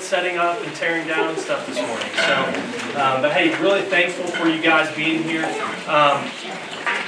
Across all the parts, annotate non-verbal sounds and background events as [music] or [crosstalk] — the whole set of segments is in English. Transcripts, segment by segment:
setting up and tearing down and stuff this morning. So, um, but hey, really thankful for you guys being here. Um,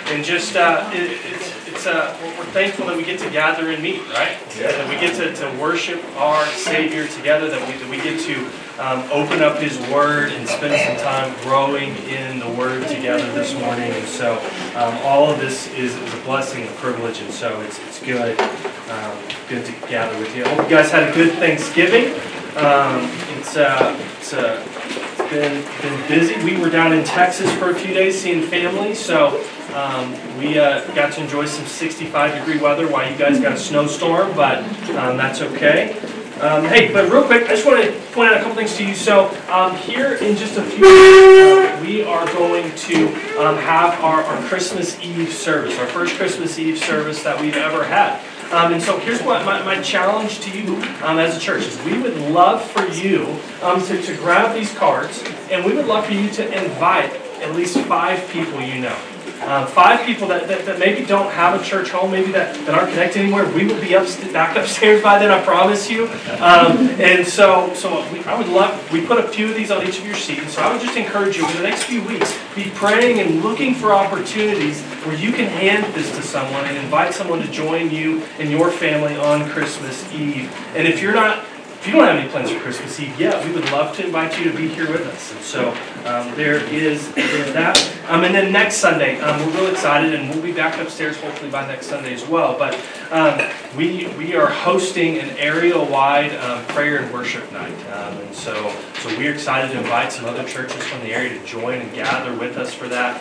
and just, uh, it, it's, it's, uh, we're thankful that we get to gather and meet, right? Yeah. That we get to, to worship our Savior together, that we, that we get to um, open up His Word and spend some time growing in the Word together this morning. And so um, all of this is, is a blessing, and a privilege, and so it's, it's good, um, good to gather with you. I hope you guys had a good Thanksgiving. Um, it's, uh, it's, uh, it's been, been busy. We were down in Texas for a few days seeing family, so um, we uh, got to enjoy some 65 degree weather while you guys got a snowstorm, but um, that's okay. Um, hey, but real quick, I just want to point out a couple things to you. So, um, here in just a few minutes, we are going to um, have our, our Christmas Eve service, our first Christmas Eve service that we've ever had. Um, and so here's what my, my challenge to you um, as a church is we would love for you um, to, to grab these cards and we would love for you to invite at least five people you know. Um, five people that, that, that maybe don't have a church home, maybe that, that aren't connected anywhere. We will be up, back upstairs by then, I promise you. Um, and so, so we, I would love, we put a few of these on each of your seats. So I would just encourage you over the next few weeks, be praying and looking for opportunities where you can hand this to someone and invite someone to join you and your family on Christmas Eve. And if you're not if you don't have any plans for Christmas Eve yet, we would love to invite you to be here with us. And so um, there is that. Um, and then next Sunday, um, we're real excited, and we'll be back upstairs hopefully by next Sunday as well. But um, we we are hosting an area-wide um, prayer and worship night, um, and so so we're excited to invite some other churches from the area to join and gather with us for that.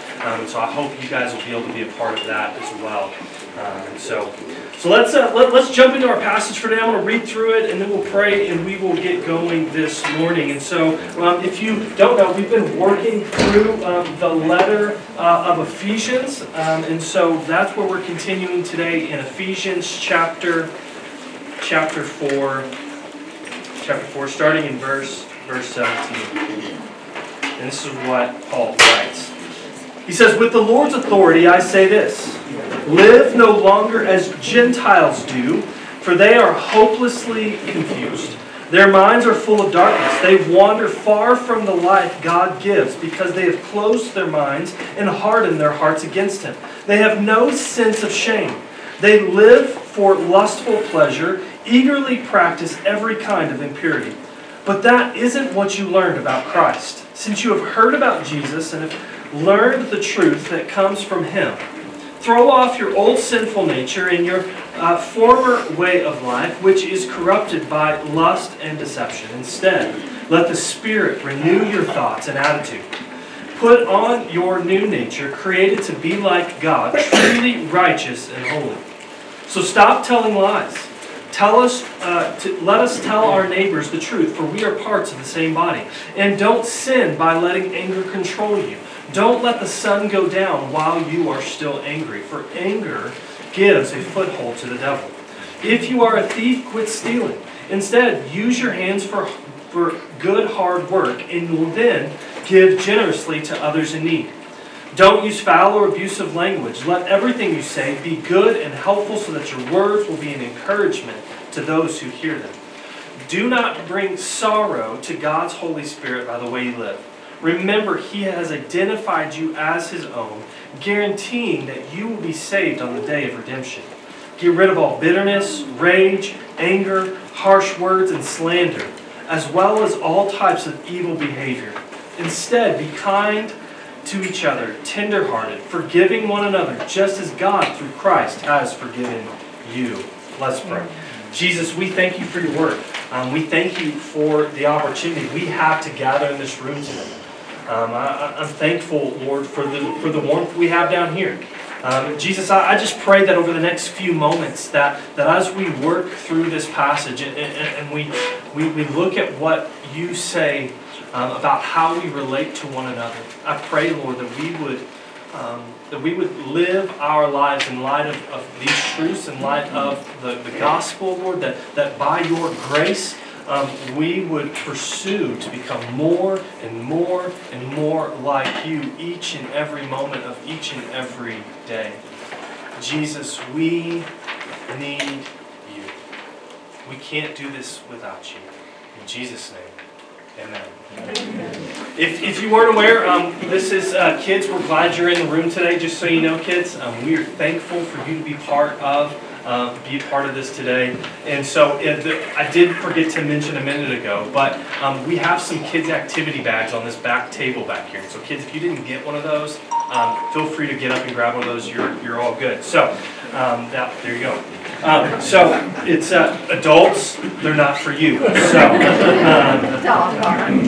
So I hope you guys will be able to be a part of that as well. Um, so. So let's uh, let, us jump into our passage for today. I'm going to read through it, and then we'll pray, and we will get going this morning. And so, um, if you don't know, we've been working through um, the letter uh, of Ephesians, um, and so that's where we're continuing today in Ephesians chapter chapter four, chapter four, starting in verse verse 17. And this is what Paul writes. He says, "With the Lord's authority, I say this." Live no longer as Gentiles do, for they are hopelessly confused. Their minds are full of darkness. They wander far from the life God gives because they have closed their minds and hardened their hearts against Him. They have no sense of shame. They live for lustful pleasure, eagerly practice every kind of impurity. But that isn't what you learned about Christ. Since you have heard about Jesus and have learned the truth that comes from Him, Throw off your old sinful nature and your uh, former way of life, which is corrupted by lust and deception. Instead, let the Spirit renew your thoughts and attitude. Put on your new nature, created to be like God, truly righteous and holy. So stop telling lies. Tell us, uh, to, let us tell our neighbors the truth, for we are parts of the same body. And don't sin by letting anger control you. Don't let the sun go down while you are still angry, for anger gives a foothold to the devil. If you are a thief, quit stealing. Instead, use your hands for, for good hard work and you will then give generously to others in need. Don't use foul or abusive language. Let everything you say be good and helpful so that your words will be an encouragement to those who hear them. Do not bring sorrow to God's Holy Spirit by the way you live. Remember, He has identified you as His own, guaranteeing that you will be saved on the day of redemption. Get rid of all bitterness, rage, anger, harsh words, and slander, as well as all types of evil behavior. Instead, be kind to each other, tenderhearted, forgiving one another, just as God, through Christ, has forgiven you. Let's pray. Jesus, we thank you for your word. Um, we thank you for the opportunity we have to gather in this room today. Um, I, am thankful, Lord, for the, for the warmth we have down here. Um, Jesus, I, I, just pray that over the next few moments, that, that as we work through this passage and, and, and we, we, we look at what you say um, about how we relate to one another, I pray, Lord, that we would um, that we would live our lives in light of, of these truths, in light of the, the gospel, Lord, that, that by your grace um, we would pursue to become more and more and more like you each and every moment of each and every day. Jesus, we need you. We can't do this without you. In Jesus' name, amen. If, if you weren't aware, um, this is uh, kids. We're glad you're in the room today. Just so you know, kids, um, we are thankful for you to be part of uh, be a part of this today. And so I did forget to mention a minute ago, but um, we have some kids' activity bags on this back table back here. So kids, if you didn't get one of those, um, feel free to get up and grab one of those. You're, you're all good. So um, that, there you go. Um, so it's uh, adults, they're not for you. So, um,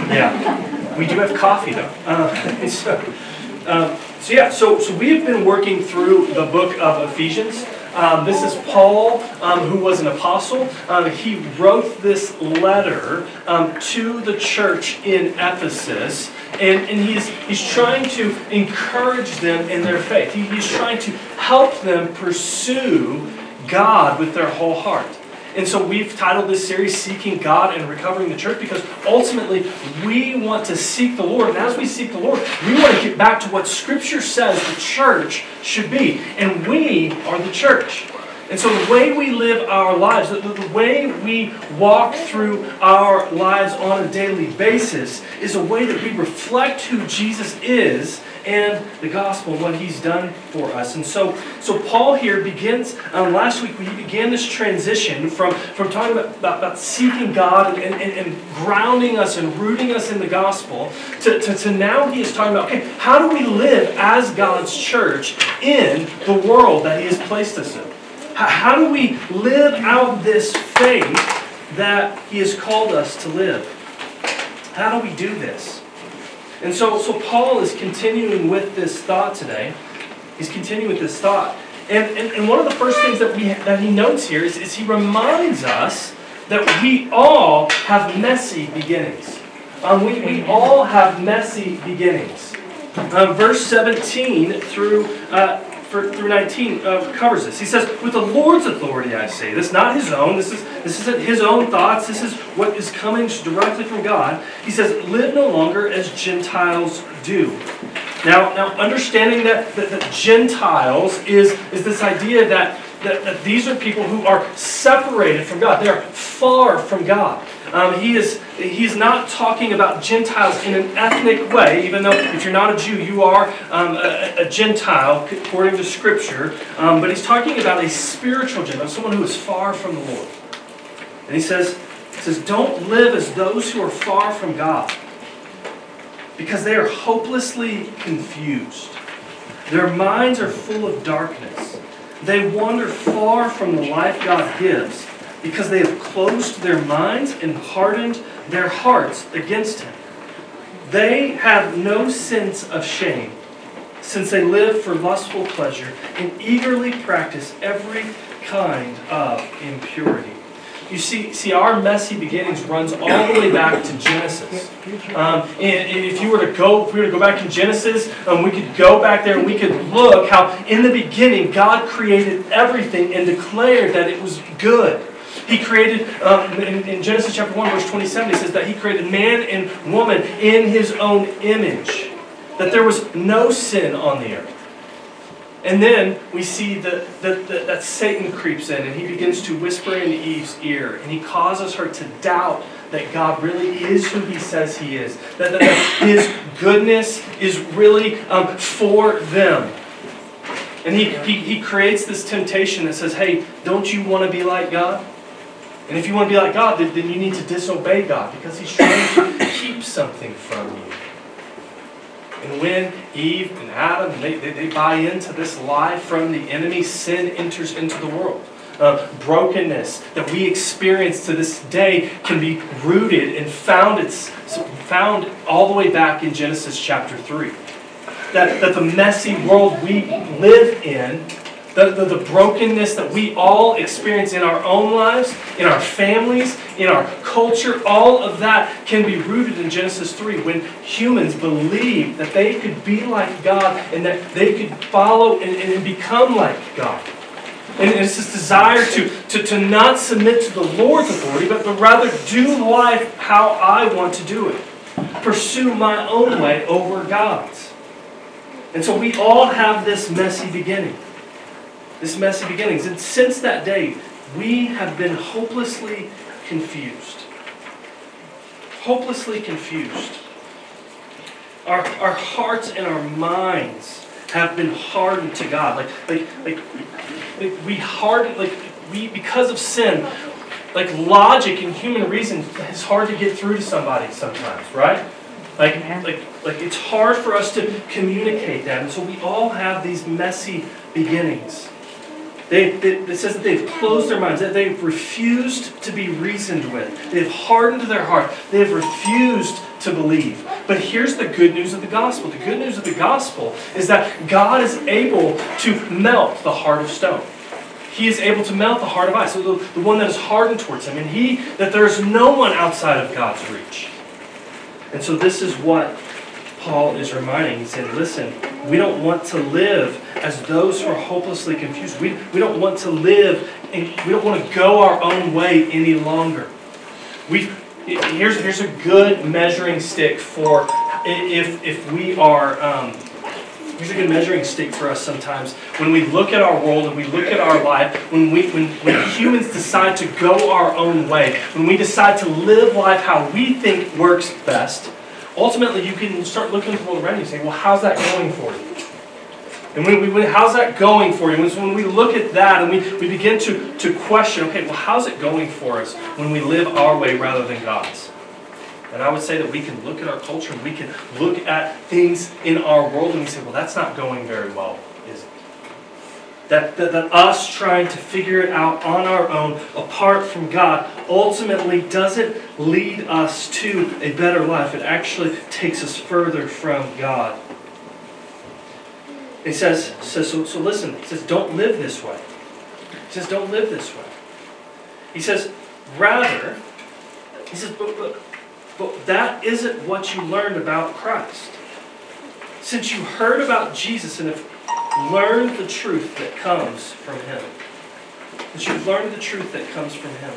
yeah. We do have coffee though. Uh, [laughs] so, um, so yeah, so, so we have been working through the book of Ephesians. Um, this is Paul, um, who was an apostle. Um, he wrote this letter um, to the church in Ephesus, and, and he's, he's trying to encourage them in their faith. He, he's trying to help them pursue God with their whole heart. And so we've titled this series Seeking God and Recovering the Church because ultimately we want to seek the Lord. And as we seek the Lord, we want to get back to what Scripture says the church should be. And we are the church. And so the way we live our lives, the, the, way we walk through our lives on a daily basis, is a way that we reflect who Jesus is and the gospel what he's done for us. And so, so Paul here begins, um, last week we began this transition from, from talking about, about, about seeking God and, and, and, grounding us and rooting us in the gospel to, to, to now he is talking about, okay, how do we live as God's church in the world that he has placed us in? How do we live out this faith that he has called us to live? How do we do this? And so, so Paul is continuing with this thought today. He's continuing with this thought. And, and, and one of the first things that, we, that he notes here is, is he reminds us that we all have messy beginnings. Um, we, we all have messy beginnings. Um, verse 17 through uh, for, through 19 uh, covers this. He says, With the Lord's authority, I say this, not his own. This, is, this isn't his own thoughts. This is what is coming directly from God. He says, Live no longer as Gentiles do. Now, now understanding that, that, that Gentiles is, is this idea that, that, that these are people who are separated from God, they are far from God. Um, he is not talking about Gentiles in an ethnic way, even though if you're not a Jew, you are um, a, a, Gentile according to Scripture. Um, but he's talking about a spiritual Gentile, someone who is far from the Lord. And he says, he says, don't live as those who are far from God, because they are hopelessly confused. Their minds are full of darkness. They wander far from the life God gives because they have closed their minds and hardened their hearts against him. They have no sense of shame, since they live for lustful pleasure and eagerly practice every kind of impurity. You see, see, our messy beginnings runs all the way back to Genesis. Um, and if you were to go, if we were to go back in Genesis, um, we could go back there and we could look how in the beginning God created everything and declared that it was good. He created, um, in, in, Genesis chapter 1, verse 27, he says that he created man and woman in his own image. That there was no sin on the earth. And then we see that, that, that, that Satan creeps in and he begins to whisper in Eve's ear and he causes her to doubt that God really is who he says he is. That, that, that his goodness is really um, for them. And he, he, he creates this temptation that says, hey, don't you want to be like God? And if you want to be like God, then, then you need to disobey God because He's trying to keep something from you. And when Eve and Adam, they, they, they, buy into this lie from the enemy, sin enters into the world. Uh, brokenness that we experience to this day can be rooted and found, it's, found all the way back in Genesis chapter 3. That, that the messy world we live in the, the, the, brokenness that we all experience in our own lives, in our families, in our culture, all of that can be rooted in Genesis 3 when humans believed that they could be like God and that they could follow and, and become like God. And it's this desire to, to, to not submit to the Lord's authority, but, but rather do life how I want to do it. Pursue my own way over God's. And so we all have this messy beginning this messy beginnings. And since that day, we have been hopelessly confused. hopelessly confused. Our, our hearts and our minds have been hardened to God. Like, like, like, like we harden, like, we, because of sin, like logic and human reason is hard to get through to somebody sometimes, right? Like, like, like it's hard for us to communicate that. And so we all have these messy beginnings. They, they, it says that they've closed their minds, that they've refused to be reasoned with. They've hardened their heart. They have refused to believe. But here's the good news of the gospel. The good news of the gospel is that God is able to melt the heart of stone. He is able to melt the heart of ice, so the, the one that is hardened towards him. And he, that there is no one outside of God's reach. And so this is what Paul is reminding. He said, listen, we don't want to live as those who are hopelessly confused. We, we don't want to live, and we don't want to go our own way any longer. We here's, here's a good measuring stick for if, if we are. Um, here's a good measuring stick for us sometimes when we look at our world and we look at our life when we when, when humans decide to go our own way when we decide to live life how we think works best ultimately you can start looking at the world around you and say, well, how's that going for you? And when we, how's that going for you? When, when we look at that and we, we begin to, to question, okay, well, how's it going for us when we live our way rather than God's? And I would say that we can look at our culture and we can look at things in our world and we say, well, that's not going very well that, that, that us trying to figure it out on our own, apart from God, ultimately doesn't lead us to a better life. It actually takes us further from God. He says, says so, so listen, he says, don't live this way. He says, don't live this way. He says, rather, he says, but, but, but that isn't what you learned about Christ. Since you heard about Jesus and have learned the truth that comes from Him. That you've learned the truth that comes from Him.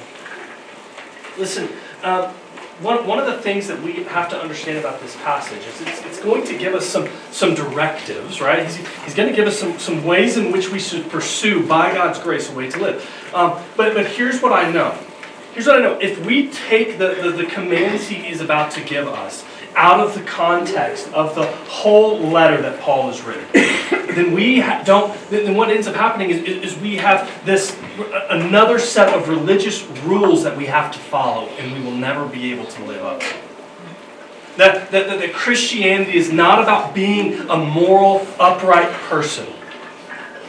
Listen, uh, one, one of the things that we have to understand about this passage is it's, it's going to give us some, some directives, right? He's, he's going to give us some, some ways in which we should pursue, by God's grace, a way to live. Um, but, but here's what I know. Here's what I know. If we take the, the, the commands he is about to give us out of the context of the whole letter that Paul has written, then we don't. Then what ends up happening is, is we have this another set of religious rules that we have to follow, and we will never be able to live up to. That, that, that, that Christianity is not about being a moral, upright person.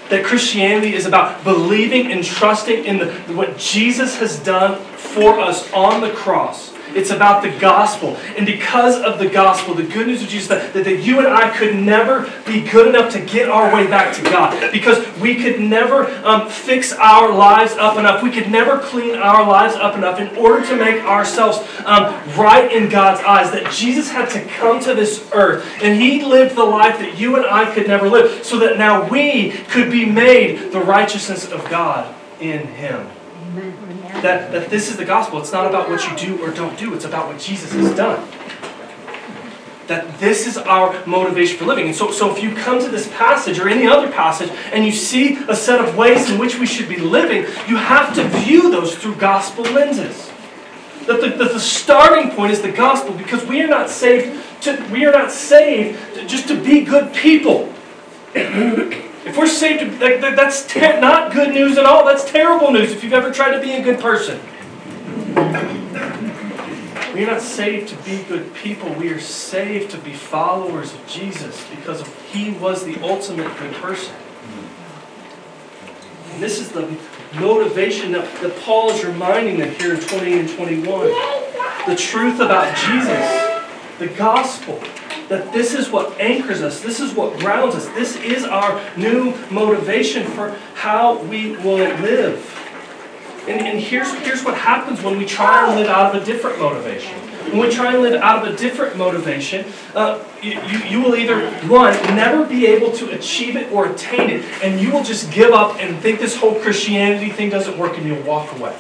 That Christianity is about believing and trusting in the, what Jesus has done for us on the cross it's about the gospel. And because of the gospel, the good news of Jesus, that, that, you and I could never be good enough to get our way back to God. Because we could never um, fix our lives up enough. We could never clean our lives up enough in order to make ourselves um, right in God's eyes. That Jesus had to come to this earth and he lived the life that you and I could never live. So that now we could be made the righteousness of God in him that, that this is the gospel. It's not about what you do or don't do, it's about what Jesus has done. That this is our motivation for living. And so, so if you come to this passage or any other passage and you see a set of ways in which we should be living, you have to view those through gospel lenses. That the, that the starting point is the gospel because we are not saved to, we are not saved to, just to be good people. If we're saved, that's ter- not good news at all. That's terrible news if you've ever tried to be a good person. We are not saved to be good people. We are saved to be followers of Jesus because of, He was the ultimate good person. And this is the motivation that, that Paul is reminding them here in 20 and 21. The truth about Jesus, the gospel that this is what anchors us, this is what grounds us, this is our new motivation for how we will live. And, and here's, here's what happens when we try and live out of a different motivation. When we try and live out of a different motivation, uh, you, you, will either, one, never be able to achieve it or attain it, and you will just give up and think this whole Christianity thing doesn't work and you'll walk away.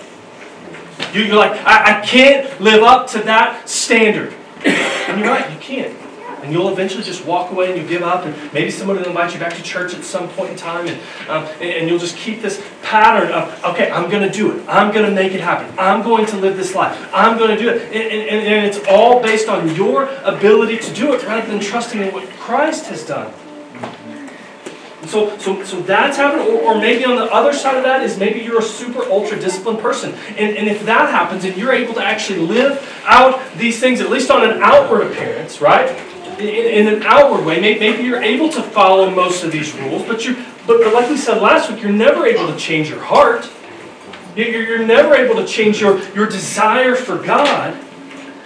You, you're like, I, I can't live up to that standard. And you're right, you can't and you'll eventually just walk away and you give up, and maybe somebody will invite you back to church at some point in time, and, um, and, and, you'll just keep this pattern of, okay, I'm going to do it. I'm going to make it happen. I'm going to live this life. I'm going to do it. And, and, and it's all based on your ability to do it rather than trusting in what Christ has done. So, so, so that's happening. Or, or, maybe on the other side of that is maybe you're a super ultra disciplined person. And, and if that happens and you're able to actually live out these things, at least on an outward appearance, right? In, in an outward way, maybe, you're able to follow most of these rules, but, you but, but like we said last week, you're never able to change your heart. You're, you're never able to change your, your desire for God.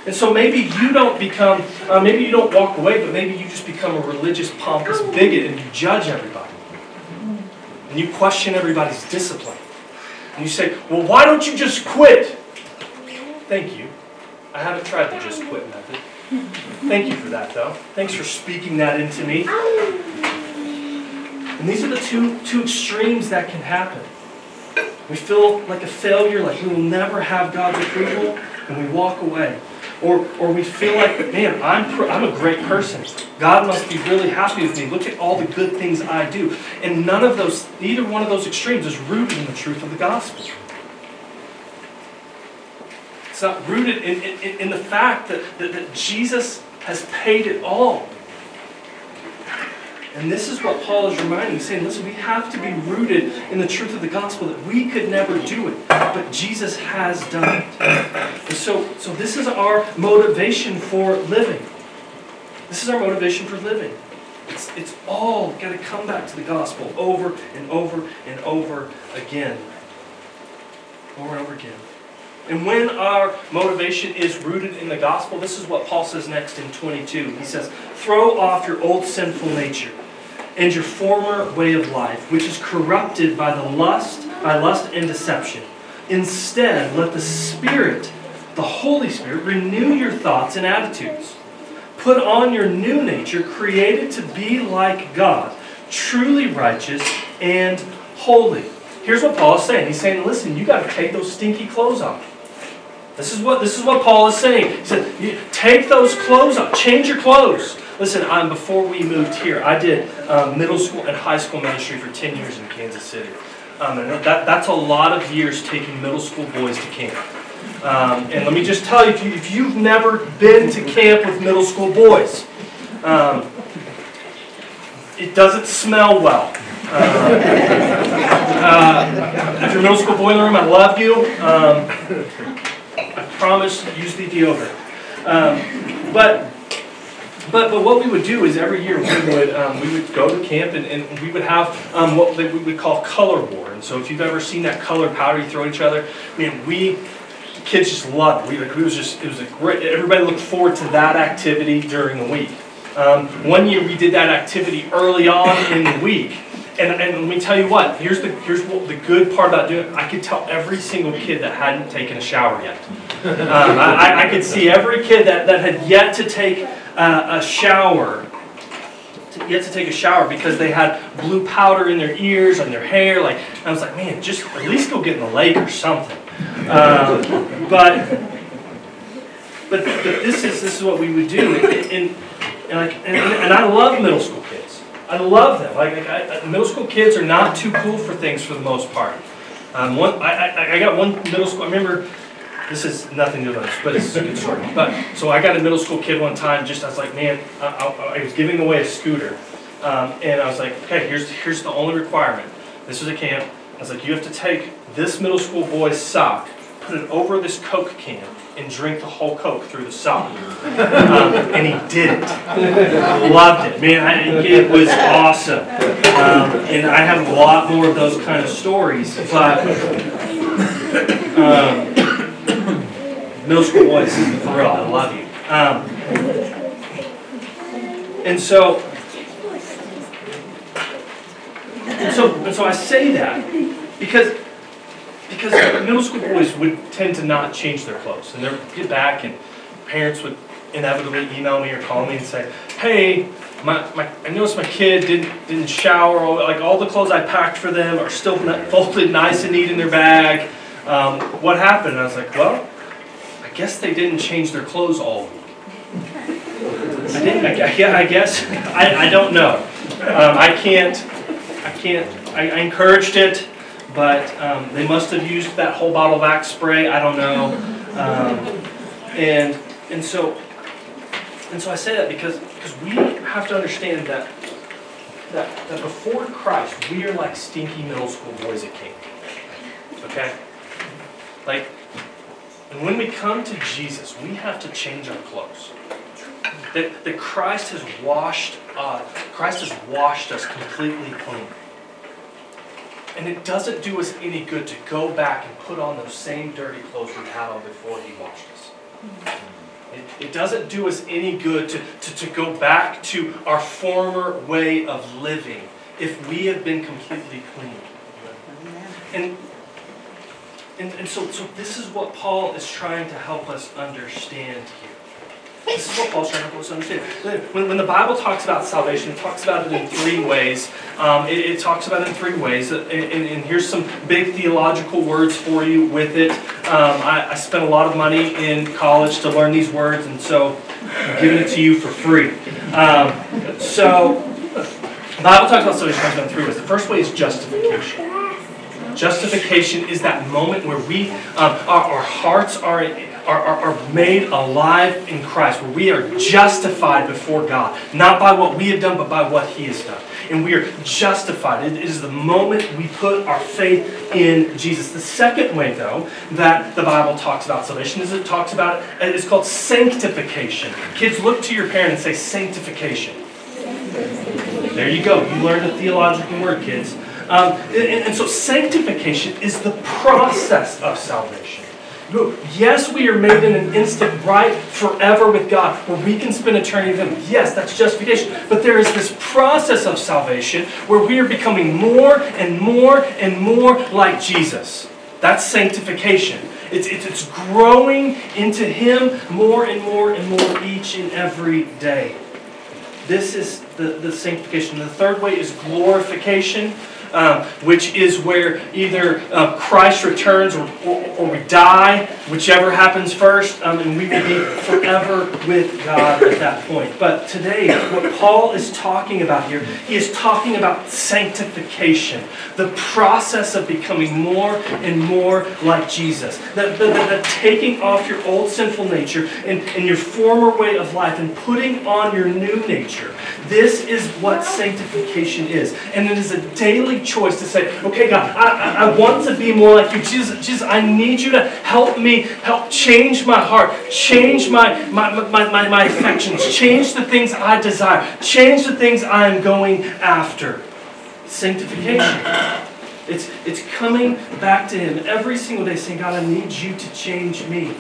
And so maybe you don't become, uh, maybe you don't walk away, but maybe you just become a religious, pompous bigot and you judge everybody. And you question everybody's discipline. And you say, well, why don't you just quit? Thank you. I haven't tried the just quit method. Thank you for that, though. Thanks for speaking that into me. And these are the two, two extremes that can happen. We feel like a failure, like we will never have God's approval, and we walk away. Or, or we feel like, man, I'm, I'm a great person. God must be really happy with me. Look at all the good things I do. And none of those, neither one of those extremes is rooted in the truth of the gospel. It's not rooted in, in, in the fact that, that, that Jesus has paid it all. And this is what Paul is reminding, saying, listen, we have to be rooted in the truth of the gospel that we could never do it, but Jesus has done it. And so, so this is our motivation for living. This is our motivation for living. It's, it's all got to come back to the gospel over and over and over again. Over and over again. And when our motivation is rooted in the gospel, this is what Paul says next in 22. He says, Throw off your old sinful nature and your former way of life, which is corrupted by the lust, by lust and deception. Instead, let the Spirit, the Holy Spirit, renew your thoughts and attitudes. Put on your new nature, created to be like God, truly righteous and holy. Here's what Paul is saying. He's saying, listen, you got to take those stinky clothes off. This is what this is what Paul is saying. He said, take those clothes off, change your clothes. Listen, um, before we moved here, I did um, middle school and high school ministry for 10 years in Kansas City. Um, and that, that's a lot of years taking middle school boys to camp. Um, and let me just tell you, if, you, you've never been to camp with middle school boys, um, it doesn't smell well. Uh, [laughs] uh, if you're middle school boiler room, I love you. Promise, use the deodorant. Um, but but, but what we would do is every year we would, um, we would go to camp and, and we would have um, what we would call color war. And so if you've ever seen that colored powder you throw at each other, man, we kids just loved it. We, like, was just it was a great. Everybody looked forward to that activity during the week. Um, one year we did that activity early on in the week. And, and let me tell you what, here's the here's what the good part about doing it. I could tell every single kid that hadn't taken a shower yet. Um, I, I could see every kid that, that had yet to take uh, a shower, to, yet to take a shower because they had blue powder in their ears and their hair. Like I was like, man, just at least go get in the lake or something. Um, but, but but this is this is what we would do, and, and, like and, and I love middle school kids. I love them. Like, like I, middle school kids are not too cool for things for the most part. Um, one, I, I, I got one middle school. I remember this is nothing new to us, but it's a good story. But so I got a middle school kid one time. Just I was like, man, I, I, I was giving away a scooter, um, and I was like, okay, here's here's the only requirement. This was a camp. I was like, you have to take this middle school boy's sock, put it over this Coke can, and drink the whole Coke through the sock. Um, and he did it. Loved it. Man, I, it was awesome. Um, and I have a lot more of those kind of stories. But um, middle school boys, for real, I love you. Um, and so, and so, and so I say that because because middle school boys would tend to not change their clothes, and they'd get back, and parents would inevitably email me or call me and say, "Hey, my, my I noticed my kid didn't didn't shower. Like all the clothes I packed for them are still folded nice and neat in their bag. Um, what happened?" And I was like, "Well." Guess they didn't change their clothes all week. I didn't. I, yeah, I guess. I, I don't know. Um, I can't. I can't. I, I encouraged it, but um, they must have used that whole bottle of Axe spray. I don't know. Um, and and so and so I say that because because we have to understand that that that before Christ we are like stinky middle school boys at King. Okay, like. And when we come to Jesus, we have to change our clothes. That, that Christ has washed uh, Christ has washed us completely clean. And it doesn't do us any good to go back and put on those same dirty clothes we had on before He washed us. It, it doesn't do us any good to, to, to go back to our former way of living if we have been completely clean. And, and, and so, so this is what Paul is trying to help us understand here. This is what Paul's trying to help us understand. When, when the Bible talks about salvation, it talks about it in three ways. Um, it, it, talks about it in three ways. And, and, and, here's some big theological words for you with it. Um, I, I, spent a lot of money in college to learn these words, and so I'm giving it to you for free. Um, so, the Bible talks about salvation in three ways. The first way is justification. Justification is that moment where we, um, our, our hearts are are, are, made alive in Christ, where we are justified before God, not by what we have done, but by what He has done. And we are justified. It is the moment we put our faith in Jesus. The second way, though, that the Bible talks about salvation is it talks about it is called sanctification. Kids, look to your parent and say sanctification. There you go. You learned a theological word, kids. Um, and, and so sanctification is the process of salvation. Yes, we are made in an instant right forever with God, where we can spend eternity with Him. Yes, that's justification. But there is this process of salvation where we are becoming more and more and more like Jesus. That's sanctification. It's, it's, it's growing into Him more and more and more each and every day. This is the, the sanctification. The third way is glorification um, which is where either uh, Christ returns or, or, or, we die, whichever happens first, um, and we will be forever with God at that point. But today, what Paul is talking about here, he is talking about sanctification, the process of becoming more and more like Jesus, the, the, the, the taking off your old sinful nature and, and your former way of life and putting on your new nature. This is what sanctification is. And it is a daily choice to say, okay, God, I, I, I want to be more like you. Jesus, Jesus, I need you to help me, help change my heart, change my, my, my, my, my affections, change the things I desire, change the things I am going after. Sanctification. It's, it's coming back to Him every single day saying, God, I need you to change me.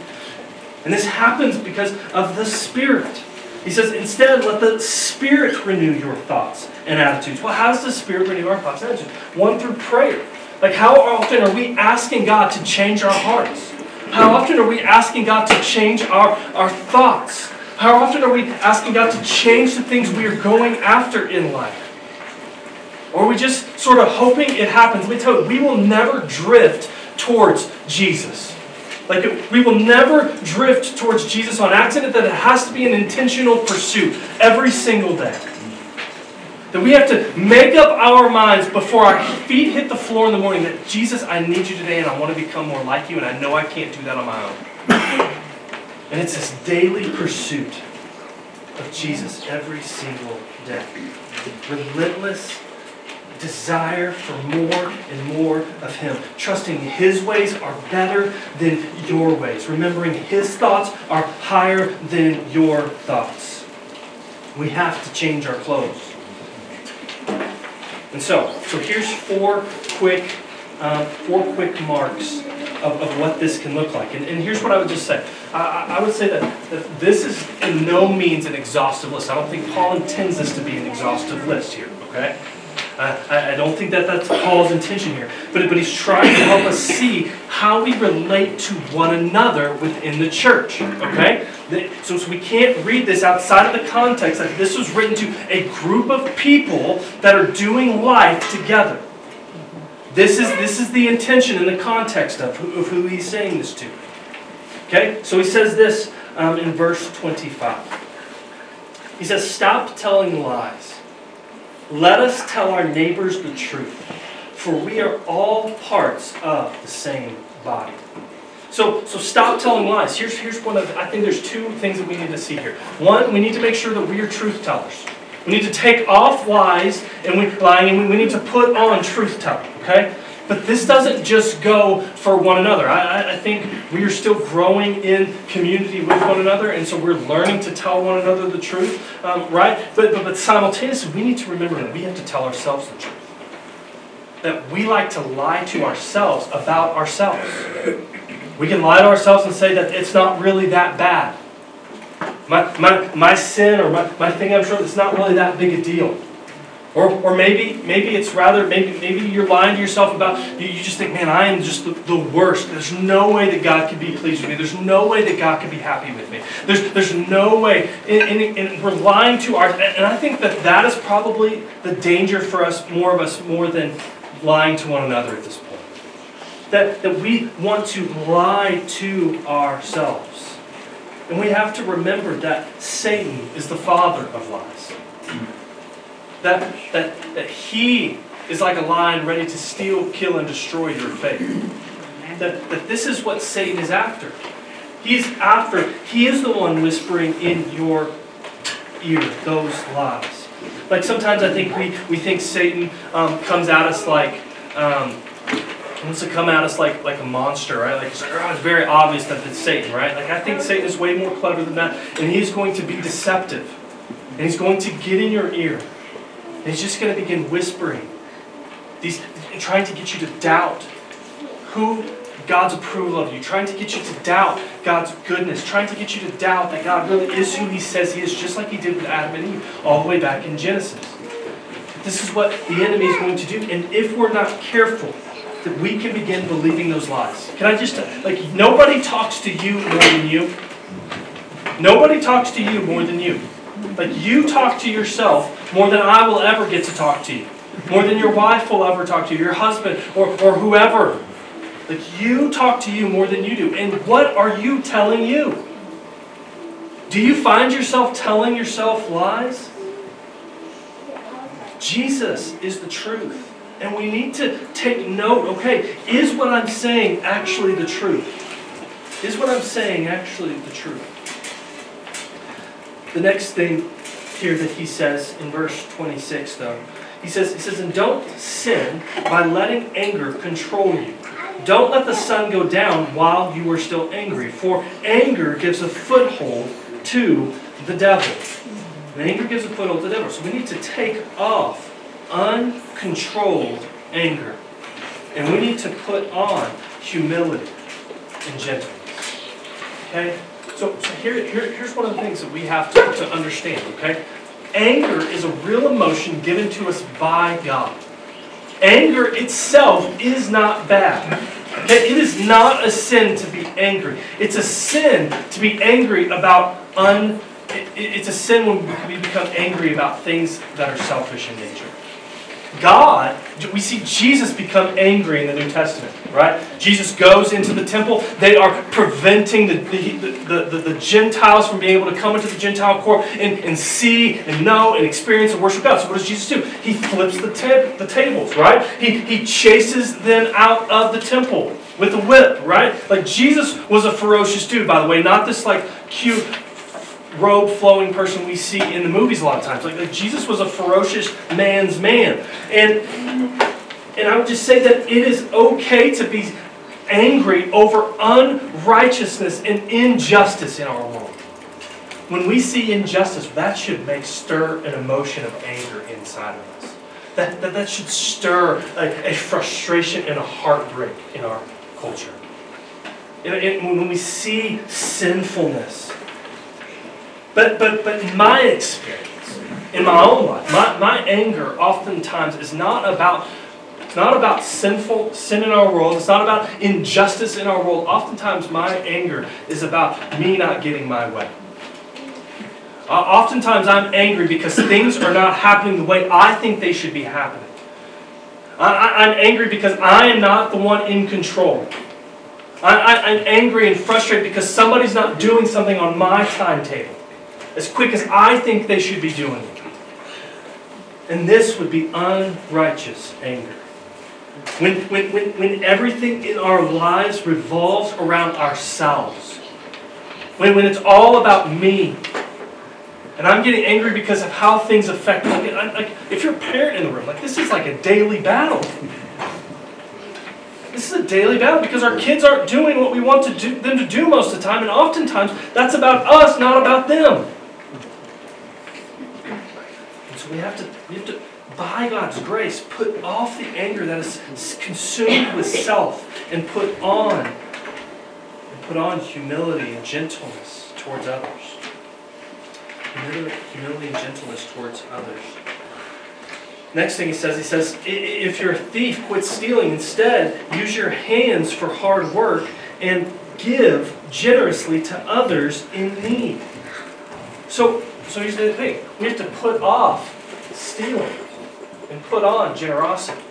And this happens because of the Spirit. He says, instead, let the Spirit renew your thoughts and attitudes. Well, how does the Spirit renew our thoughts and attitudes? One, through prayer. Like, how often are we asking God to change our hearts? How often are we asking God to change our, our thoughts? How often are we asking God to change the things we are going after in life? Or are we just sort of hoping it happens? Let me tell you, we will never drift towards Jesus. Like, we will never drift towards Jesus on accident, that it has to be an intentional pursuit every single day. That we have to make up our minds before our feet hit the floor in the morning that Jesus, I need you today and I want to become more like you, and I know I can't do that on my own. And it's this daily pursuit of Jesus every single day. Relentless desire for more and more of Him. Trusting His ways are better than your ways. Remembering His thoughts are higher than your thoughts. We have to change our clothes. And so, so here's four quick, um, four quick marks of, of what this can look like. And, and here's what I would just say. I, I would say that, that this is in no means an exhaustive list. I don't think Paul intends this to be an exhaustive list here, okay? I, I don't think that that's Paul's intention here. But, but he's trying to help us see how we relate to one another within the church. Okay? So, so we can't read this outside of the context that this was written to a group of people that are doing life together. This is, this is the intention and the context of who, of who he's saying this to. Okay? So he says this um, in verse 25. He says, Stop telling lies. Let us tell our neighbors the truth. for we are all parts of the same body. So, so stop telling lies. Here's, here's one of, I think there's two things that we need to see here. One, we need to make sure that we are truth tellers. We need to take off lies and we lying, and we need to put on truth telling. Okay. But this doesn't just go for one another. I, I think we are still growing in community with one another, and so we're learning to tell one another the truth, um, right? But, but, but simultaneously, we need to remember that we have to tell ourselves the truth. That we like to lie to ourselves about ourselves. We can lie to ourselves and say that it's not really that bad. My, my, my sin or my, my thing I'm sure it's not really that big a deal. Or, or maybe maybe it's rather maybe maybe you're lying to yourself about you, you just think man I am just the, the worst. There's no way that God could be pleased with me. There's no way that God could be happy with me. There's there's no way. And, and, and we're lying to our and I think that that is probably the danger for us more of us more than lying to one another at this point. That that we want to lie to ourselves. And we have to remember that Satan is the father of lies that, that, that He is like a lion ready to steal, kill, and destroy your faith. That, that this is what Satan is after. He's after, he is the one whispering in your ear those lies. Like sometimes I think we, we think Satan um, comes at us like, um, wants to come at us like, like a monster, right? Like it's, oh, it's very obvious that it's Satan, right? Like I think Satan is way more clever than that, and he's going to be deceptive. And he's going to get in your ear he's just going to begin whispering, these, trying to get you to doubt who God's approval of you, trying to get you to doubt God's goodness, trying to get you to doubt that God really is who He says He is, just like He did with Adam and Eve all the way back in Genesis. This is what the enemy is going to do. And if we're not careful, that we can begin believing those lies. Can I just, like, nobody talks to you more than you. Nobody talks to you more than you. Like you talk to yourself more than I will ever get to talk to you. More than your wife will ever talk to you, your husband, or, or whoever. Like you talk to you more than you do. And what are you telling you? Do you find yourself telling yourself lies? Jesus is the truth. And we need to take note okay, is what I'm saying actually the truth? Is what I'm saying actually the truth? The next thing here that he says in verse 26, though, he says, he says, and don't sin by letting anger control you. Don't let the sun go down while you are still angry, for anger gives a foothold to the devil. And anger gives a foothold to the devil. So we need to take off uncontrolled anger. And we need to put on humility and gentleness. Okay? So, so here, here, here's one of the things that we have to, to understand, okay? Anger is a real emotion given to us by God. Anger itself is not bad. It is not a sin to be angry. It's a sin to be angry about un. It, it's a sin when we become angry about things that are selfish in nature. God, we see Jesus become angry in the New Testament, right? Jesus goes into the temple. They are preventing the, the, the, the, Gentiles from being able to come into the Gentile court and, and see and know and experience and worship God. So what does Jesus do? He flips the, ta- the tables, right? He, he chases them out of the temple with a whip, right? Like Jesus was a ferocious dude, by the way, not this like cute robe flowing person we see in the movies a lot of times. Like, like Jesus was a ferocious man's man. And and I would just say that it is okay to be angry over unrighteousness and injustice in our world. When we see injustice, that should make stir an emotion of anger inside of us. That, that, that should stir a, a frustration and a heartbreak in our culture. And, when we see sinfulness, but, but, but in my experience, in my own life, my, my anger oftentimes is not about it's not about sinful sin in our world. It's not about injustice in our world. Oftentimes, my anger is about me not getting my way. Uh, oftentimes, I'm angry because things are not happening the way I think they should be happening. I, am angry because I am not the one in control. I, am angry and frustrated because somebody's not doing something on my timetable as quick as I think they should be doing it. And this would be unrighteous anger. When, when, when, when everything in our lives revolves around ourselves. When, when it's all about me. And I'm getting angry because of how things affect me. Like, like, if you're a parent in the room, like this is like a daily battle. This is a daily battle because our kids aren't doing what we want to do, them to do most of the time, and oftentimes that's about us, not about them. We have to, we have to, by God's grace, put off the anger that is consumed with self and put on, and put on humility and gentleness towards others. Humility and gentleness towards others. Next thing he says, he says, if you're a thief, quit stealing. Instead, use your hands for hard work and give generously to others in need. So, so here's the thing we have to put off stealing and put on generosity.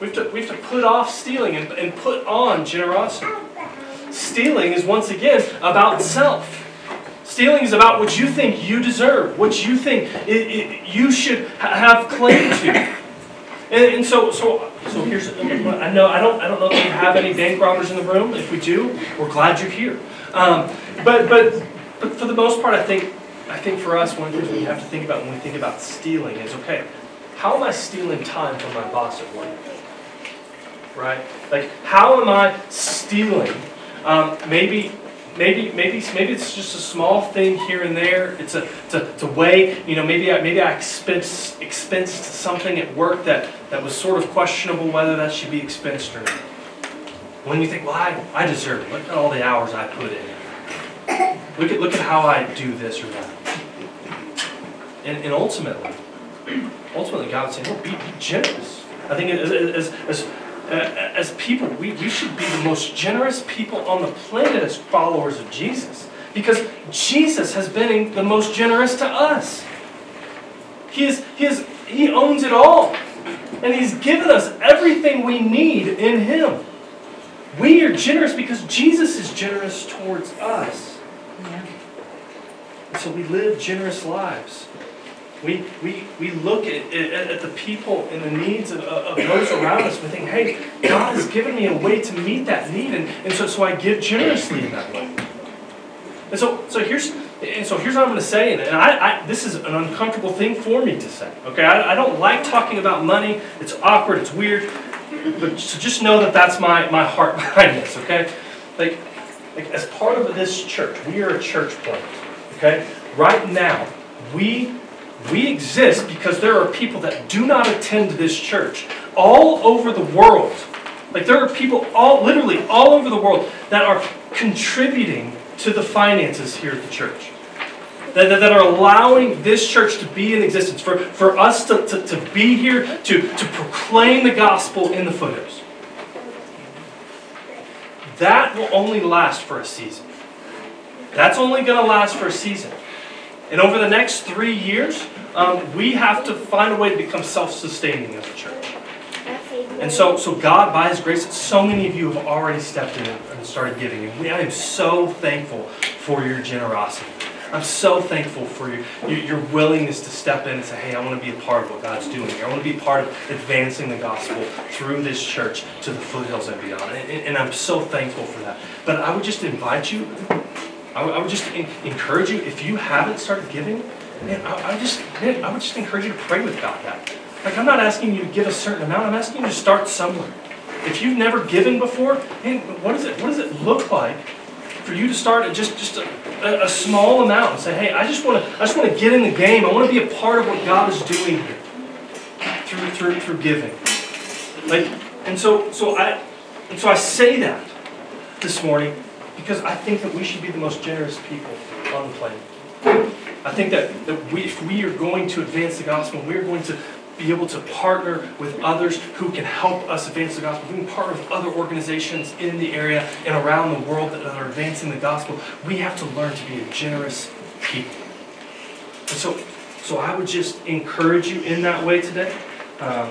We have to, we have to put off stealing and, and put on generosity. Stealing is once again about self. Stealing is about what you think you deserve, what you think it, it, you should ha- have claim to. And, and, so, so, so here's I know I don't I don't know if we have any bank robbers in the room. If we do, we're glad you're here. Um, but but but for the most part, I think I think for us, one of the things we have to think about when we think about stealing is okay, how am I stealing time from my boss at work? Right? Like, how am I stealing? Um, maybe maybe maybe maybe it's just a small thing here and there. It's a it's a, it's a way you know maybe I, maybe I expense expensed something at work that that was sort of questionable whether that should be expensed or not. When you think, well, I, I deserve it. Look at all the hours I put in. Look at look at how I do this or that. And, and ultimately, ultimately, God would say, no, be, be generous. I think as, as, as uh, as people, we, we should be the most generous people on the planet as followers of Jesus. Because Jesus has been the most generous to us. He, is, he, is, he owns it all. And He's given us everything we need in Him. We are generous because Jesus is generous towards us. And so we live generous lives. We, we, we look at, at, at the people and the needs of, of those around us. We think, hey, God has given me a way to meet that need. And, and so, so I give generously in that way. And so, so here's and so here's what I'm going to say, and I, I, this is an uncomfortable thing for me to say. Okay, I, I don't like talking about money. It's awkward. It's weird. But so just know that that's my, my heart [laughs] behind this. Okay, like, like as part of this church, we are a church plant. Okay, right now we we exist because there are people that do not attend this church all over the world. Like there are people all literally all over the world that are contributing to the finances here at the church. That, that, that are allowing this church to be in existence, for, for us to, to, to be here to, to proclaim the gospel in the foothills. That will only last for a season. That's only going to last for a season. And over the next three years, um, we have to find a way to become self-sustaining as a church. And so, so God, by His grace, so many of you have already stepped in and started giving. And we, I am so thankful for your generosity. I'm so thankful for your, your willingness to step in and say, hey, I want to be a part of what God's doing here. I want to be a part of advancing the gospel through this church to the foothills and beyond. And, and I'm so thankful for that. But I would just invite you, I would, I would just encourage you, if you haven't started giving, man, I, I just, man, I would just encourage you to pray with God that. Like, I'm not asking you to give a certain amount. I'm asking you to start somewhere. If you've never given before, man, what does it, what does it look like for you to start at just, just a, a, small amount and say, hey, I just want to, I just want to get in the game. I want to be a part of what God is doing here through, through, through giving. Like, and so, so I, and so I say that this morning because I think that we should be the most generous people on the planet. I think that, that we, if we are going to advance the gospel, we are going to be able to partner with others who can help us advance the gospel. We can partner with other organizations in the area and around the world that are advancing the gospel. We have to learn to be a generous people. And so, so I would just encourage you in that way today. Um,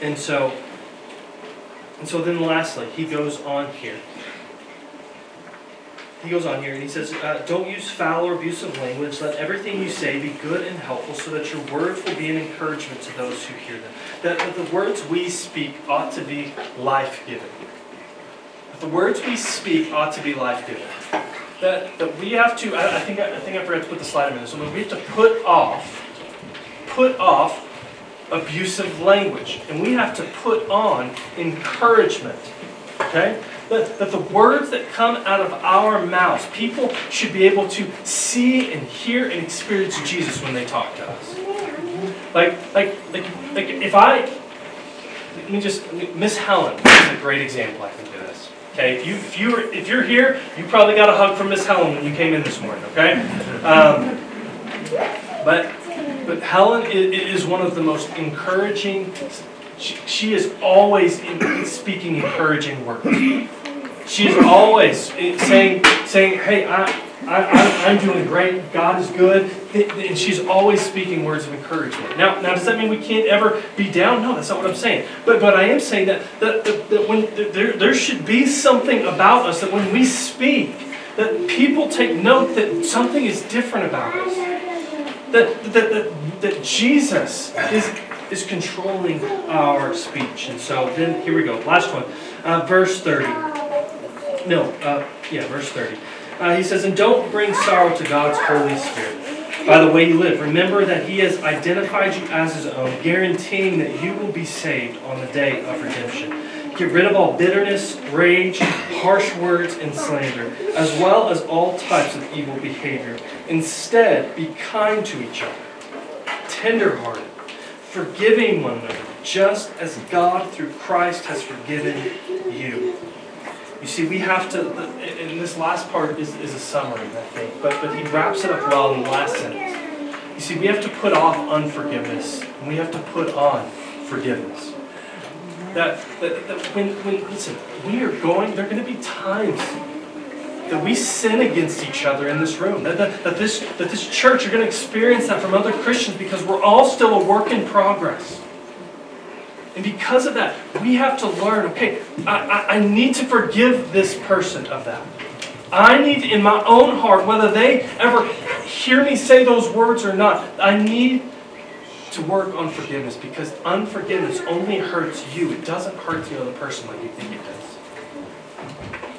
and so, and so then lastly, he goes on here. He goes on here and he says, uh, Don't use foul or abusive language. Let everything you say be good and helpful so that your words will be an encouragement to those who hear them. That, that the words we speak ought to be life giving. That the words we speak ought to be life giving. That, that we have to, I, I, think I, I think I forgot to put the slide in this one, we have to put off, put off abusive language. And we have to put on encouragement. Okay? That, that the words that come out of our mouths, people should be able to see and hear and experience Jesus when they talk to us. Like, like, like, like if I, let me just, Miss Helen is a great example, I think, of this. Okay, if you if you were, if you're here, you probably got a hug from Miss Helen when you came in this morning. Okay, um, but but Helen is one of the most encouraging. She, she is always in, speaking encouraging words. She's always saying, saying, hey, I, I, I'm doing great. God is good. And she's always speaking words of encouragement. Now, now does that mean we can't ever be down? No, that's not what I'm saying. But, but I am saying that, that, that, that when there, there should be something about us that when we speak, that people take note that something is different about us. That, that, that, that Jesus is, is controlling our speech. And so then, here we go. Last one. Uh, verse 30. No, uh, yeah, verse 30. Uh, he says, And don't bring sorrow to God's Holy Spirit by the way you live. Remember that He has identified you as His own, guaranteeing that you will be saved on the day of redemption. Get rid of all bitterness, rage, harsh words, and slander, as well as all types of evil behavior. Instead, be kind to each other, tenderhearted, forgiving one another, just as God through Christ has forgiven you. You see, we have to, and this last part is, is a summary, I think, but, but he wraps it up well in the last sentence. You see, we have to put off unforgiveness, and we have to put on forgiveness. That, that, that when, when, listen, we are going, there are going to be times that we sin against each other in this room. That, that, that, this, that this church, you're going to experience that from other Christians because we're all still a work in progress. And because of that, we have to learn okay, I, I, I need to forgive this person of that. I need in my own heart, whether they ever hear me say those words or not, I need to work on forgiveness because unforgiveness only hurts you. It doesn't hurt the other person like you think it does.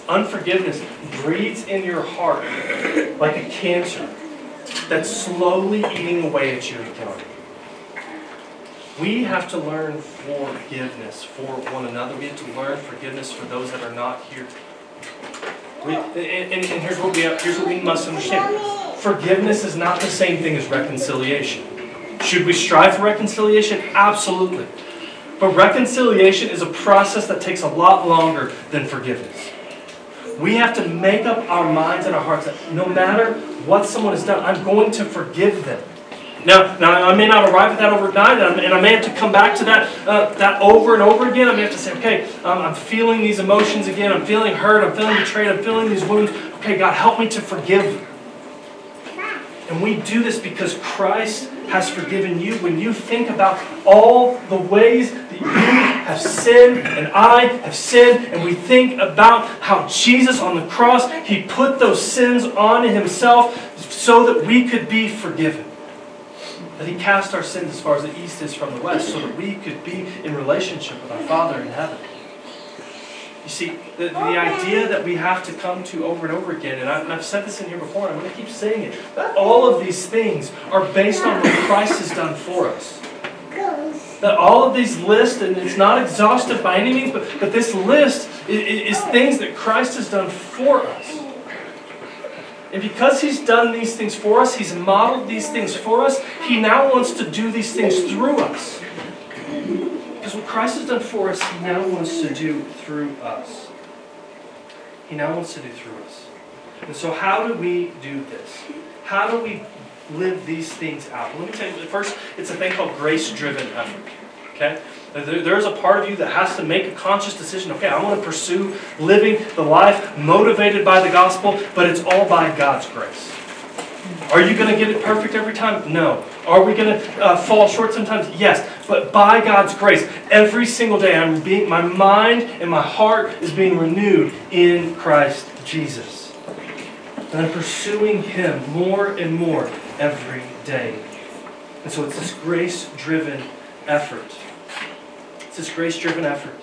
Unforgiveness breeds in your heart like a cancer that's slowly eating away at you and killing you. We have to learn forgiveness for one another. We have to learn forgiveness for those that are not here. We, and, and, here's what we have, here's what we must understand. Forgiveness is not the same thing as reconciliation. Should we strive for reconciliation? Absolutely. But reconciliation is a process that takes a lot longer than forgiveness. We have to make up our minds and our hearts that no matter what someone has done, I'm going to forgive them. Now, now I may not arrive at that overnight, and I may have to come back to that, uh, that over and over again. I may have to say, okay, um, I'm feeling these emotions again. I'm feeling hurt. I'm feeling betrayed. I'm feeling these wounds. Okay, God, help me to forgive. And we do this because Christ has forgiven you. When you think about all the ways that you have sinned and I have sinned, and we think about how Jesus on the cross, He put those sins on Himself so that we could be forgiven that He cast our sins as far as the east is from the west so that we could be in relationship with our Father in heaven. You see, the, the idea that we have to come to over and over again, and, I, have said this in here before, and I'm going to keep saying it, that all of these things are based on what Christ has done for us. That all of these lists, and it's not exhaustive by any means, but, but this list is, is things that Christ has done for us. And because He's done these things for us, He's modeled these things for us, He now wants to do these things through us. Because what Christ has done for us, He now wants to do through us. He now wants to do through us. And so, how do we do this? How do we live these things out? Let me tell you, first, it's a thing called grace driven effort. Okay? There's a part of you that has to make a conscious decision. Okay, I want to pursue living the life motivated by the gospel, but it's all by God's grace. Are you going to get it perfect every time? No. Are we going to uh, fall short sometimes? Yes. But by God's grace, every single day, I'm being, my mind and my heart is being renewed in Christ Jesus. And I'm pursuing Him more and more every day. And so it's this grace driven effort. This grace driven effort.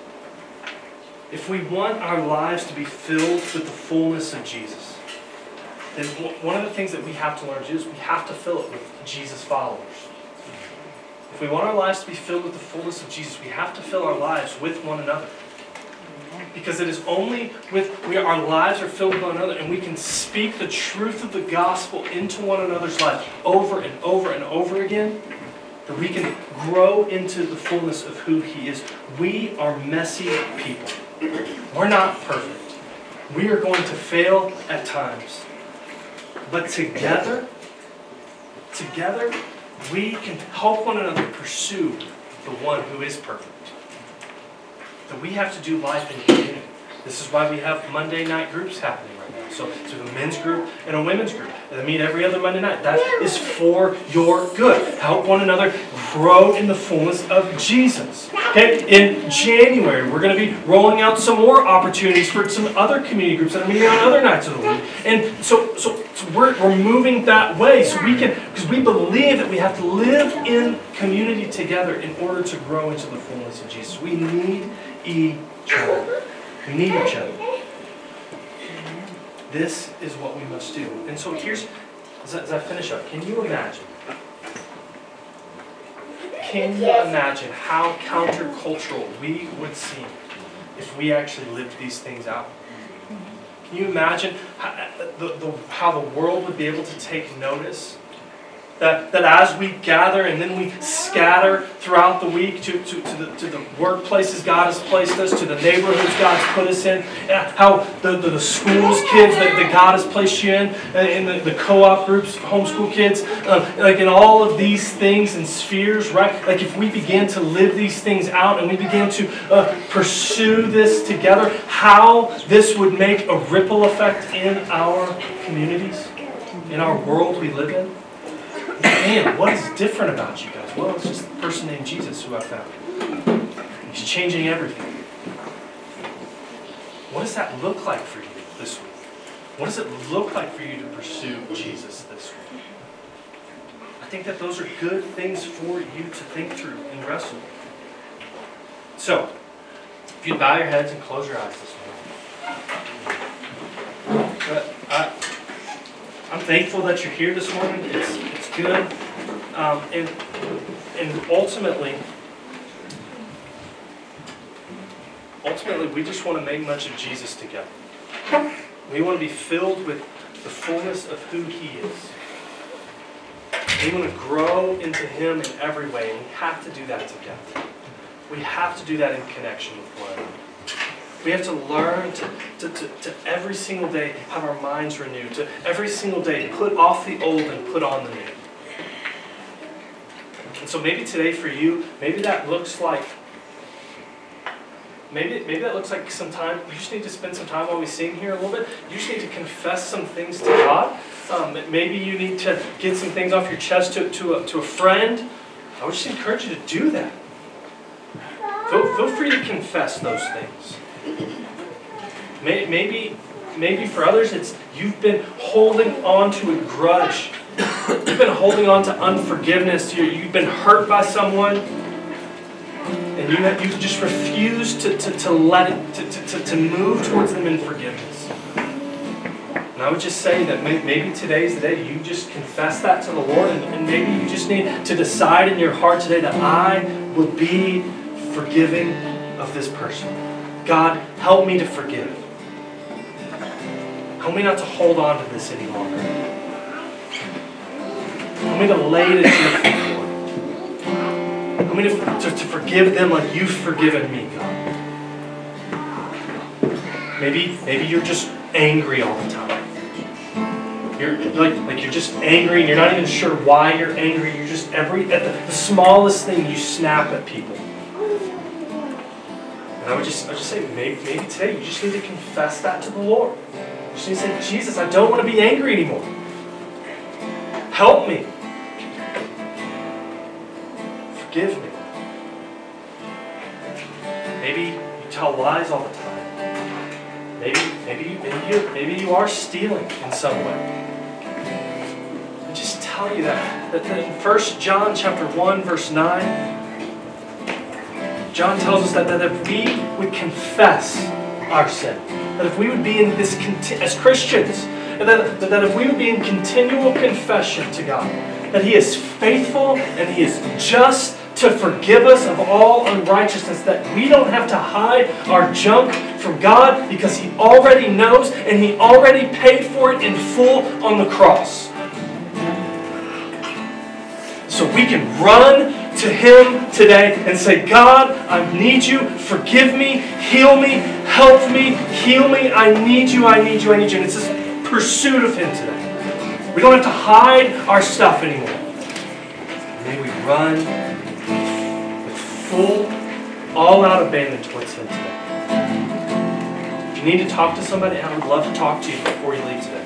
If we want our lives to be filled with the fullness of Jesus, then one of the things that we have to learn to do is we have to fill it with Jesus followers. If we want our lives to be filled with the fullness of Jesus, we have to fill our lives with one another. Because it is only with we, our lives are filled with one another and we can speak the truth of the gospel into one another's lives over and over and over again that we can grow into the fullness of who He is. We are messy people. We're not perfect. We are going to fail at times. But together, together, we can help one another pursue the one who is perfect. That we have to do life in community. This is why we have Monday night groups happening so it's a men's group and a women's group. And meet every other Monday night. That is for your good. Help one another grow in the fullness of Jesus. Okay, in January, we're going to be rolling out some more opportunities for some other community groups that are meeting on other nights of the week. And so, so, so we're, we're moving that way so we can, because we believe that we have to live in community together in order to grow into the fullness of Jesus. We need each other. We need each other. This is what we must do. And so here's, as I, as I finish up, can you imagine? Can you imagine how countercultural we would seem if we actually lived these things out? Can you imagine how the, the, how the world would be able to take notice that, that as we gather and then we scatter throughout the week to, to, to, the, to the workplaces God has placed us, to the neighborhoods God's put us in, how the, the, the schools kids that, that God has placed you in, uh, in the, the co-op groups, homeschool kids, uh, like in all of these things and spheres, right? Like if we begin to live these things out and we begin to uh, pursue this together, how this would make a ripple effect in our communities, in our world we live in man, what is different about you guys? Well, it's just a person named Jesus who I found. He's changing everything. What does that look like for you this week? What does it look like for you to pursue Jesus this week? I think that those are good things for you to think through and wrestle. So, if you'd bow your heads and close your eyes this morning. But I, I'm thankful that you're here this morning. It's, it's good. Um, and, and ultimately, ultimately, we just want to make much of Jesus together. We want to be filled with the fullness of who He is. We want to grow into Him in every way, and we have to do that together. We have to do that in connection with one another. We have to learn to, to, to, to, every single day have our minds renewed, to every single day put off the old and put on the new. And so maybe today for you, maybe that looks like maybe maybe that looks like some time. You just need to spend some time while we sing here a little bit. You just need to confess some things to God. Um, maybe you need to get some things off your chest to, to, a, to a friend. I would just encourage you to do that. Feel, feel free to confess those things. Maybe, maybe for others, it's you've been holding on to a grudge. You've been holding on to unforgiveness. You've been hurt by someone, and you have, you just refused to, to, to let it to, to, to move towards them in forgiveness. And I would just say that maybe today's the day you just confess that to the Lord, and, and maybe you just need to decide in your heart today that I will be forgiving of this person. God, help me to forgive. Help me not to hold on to this any longer. Help me to lay it at your feet, Lord. Help me to, to, to forgive them like you've forgiven me, God. Maybe, maybe you're just angry all the time. You're like, like you're just angry and you're not even sure why you're angry. You're just every at the, the smallest thing you snap at people. And I would just, I would just say, maybe, maybe today you just need to confess that to the Lord. You just need to say, Jesus, I don't want to be angry anymore. Help me. Forgive me. Maybe you tell lies all the time. Maybe, maybe, maybe, you, maybe you are stealing in some way. I just tell you that, that, that in 1 John chapter 1, verse 9, John tells us that, that if we would confess our sin, that if we would be in this, as Christians, and that, that if we would be in continual confession to God, that He is faithful and He is just to forgive us of all unrighteousness, that we don't have to hide our junk from God because He already knows and He already paid for it in full on the cross. So we can run to Him today and say, God, I need you. Forgive me, heal me, help me, heal me. I need you, I need you, I need you. And it's this pursuit of Him today. We don't have to hide our stuff anymore. May we run full, all out abandon towards Him today. If you need to talk to somebody, I would love to talk to you before you leave today.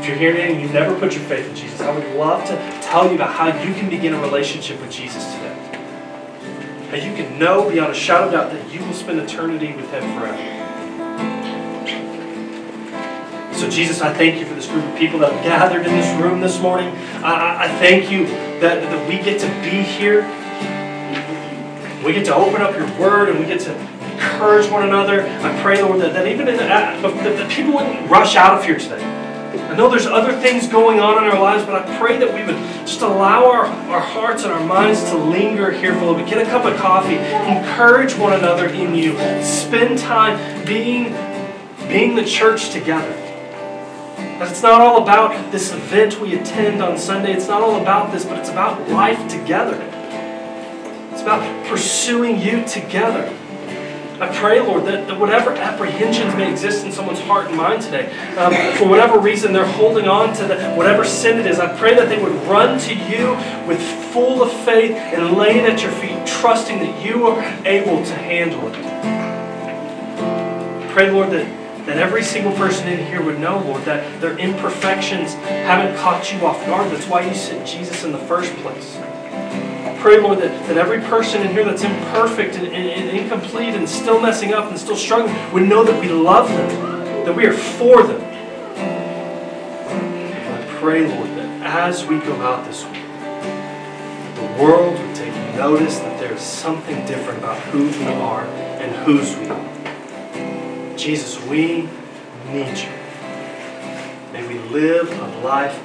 If you're here today and you've never put your faith in Jesus, I would love to tell you about how you can begin a relationship with Jesus today. How you can know beyond a shadow of doubt that you will spend eternity with Him forever. So, Jesus, I thank you for this group of people that have gathered in this room this morning. I, I thank you that, that we get to be here. We get to open up your word and we get to encourage one another. I pray, Lord, that, that even in, uh, that, that people wouldn't rush out of here today. I know there's other things going on in our lives, but I pray that we would just allow our, our hearts and our minds to linger here for a little bit. Get a cup of coffee, encourage one another in you, spend time being, being the church together. But it's not all about this event we attend on Sunday. It's not all about this, but it's about life together. It's about pursuing you together. I pray, Lord, that, that whatever apprehensions may exist in someone's heart and mind today, um, for whatever reason they're holding on to the, whatever sin it is, I pray that they would run to you with full of faith and lay it at your feet, trusting that you are able to handle it. Pray, Lord, that that every single person in here would know, Lord, that their imperfections haven't caught you off guard. That's why you sent Jesus in the first place. Pray, Lord, that, that every person in here that's imperfect and, and, and incomplete and still messing up and still struggling would know that we love them, that we are for them. And I pray, Lord, that as we go out this week, the world would take notice that there is something different about who we are and whose we are. Jesus, we need you. May we live a life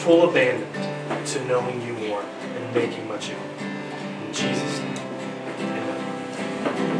full abandon to knowing you more and making much of you. In Jesus' name, amen.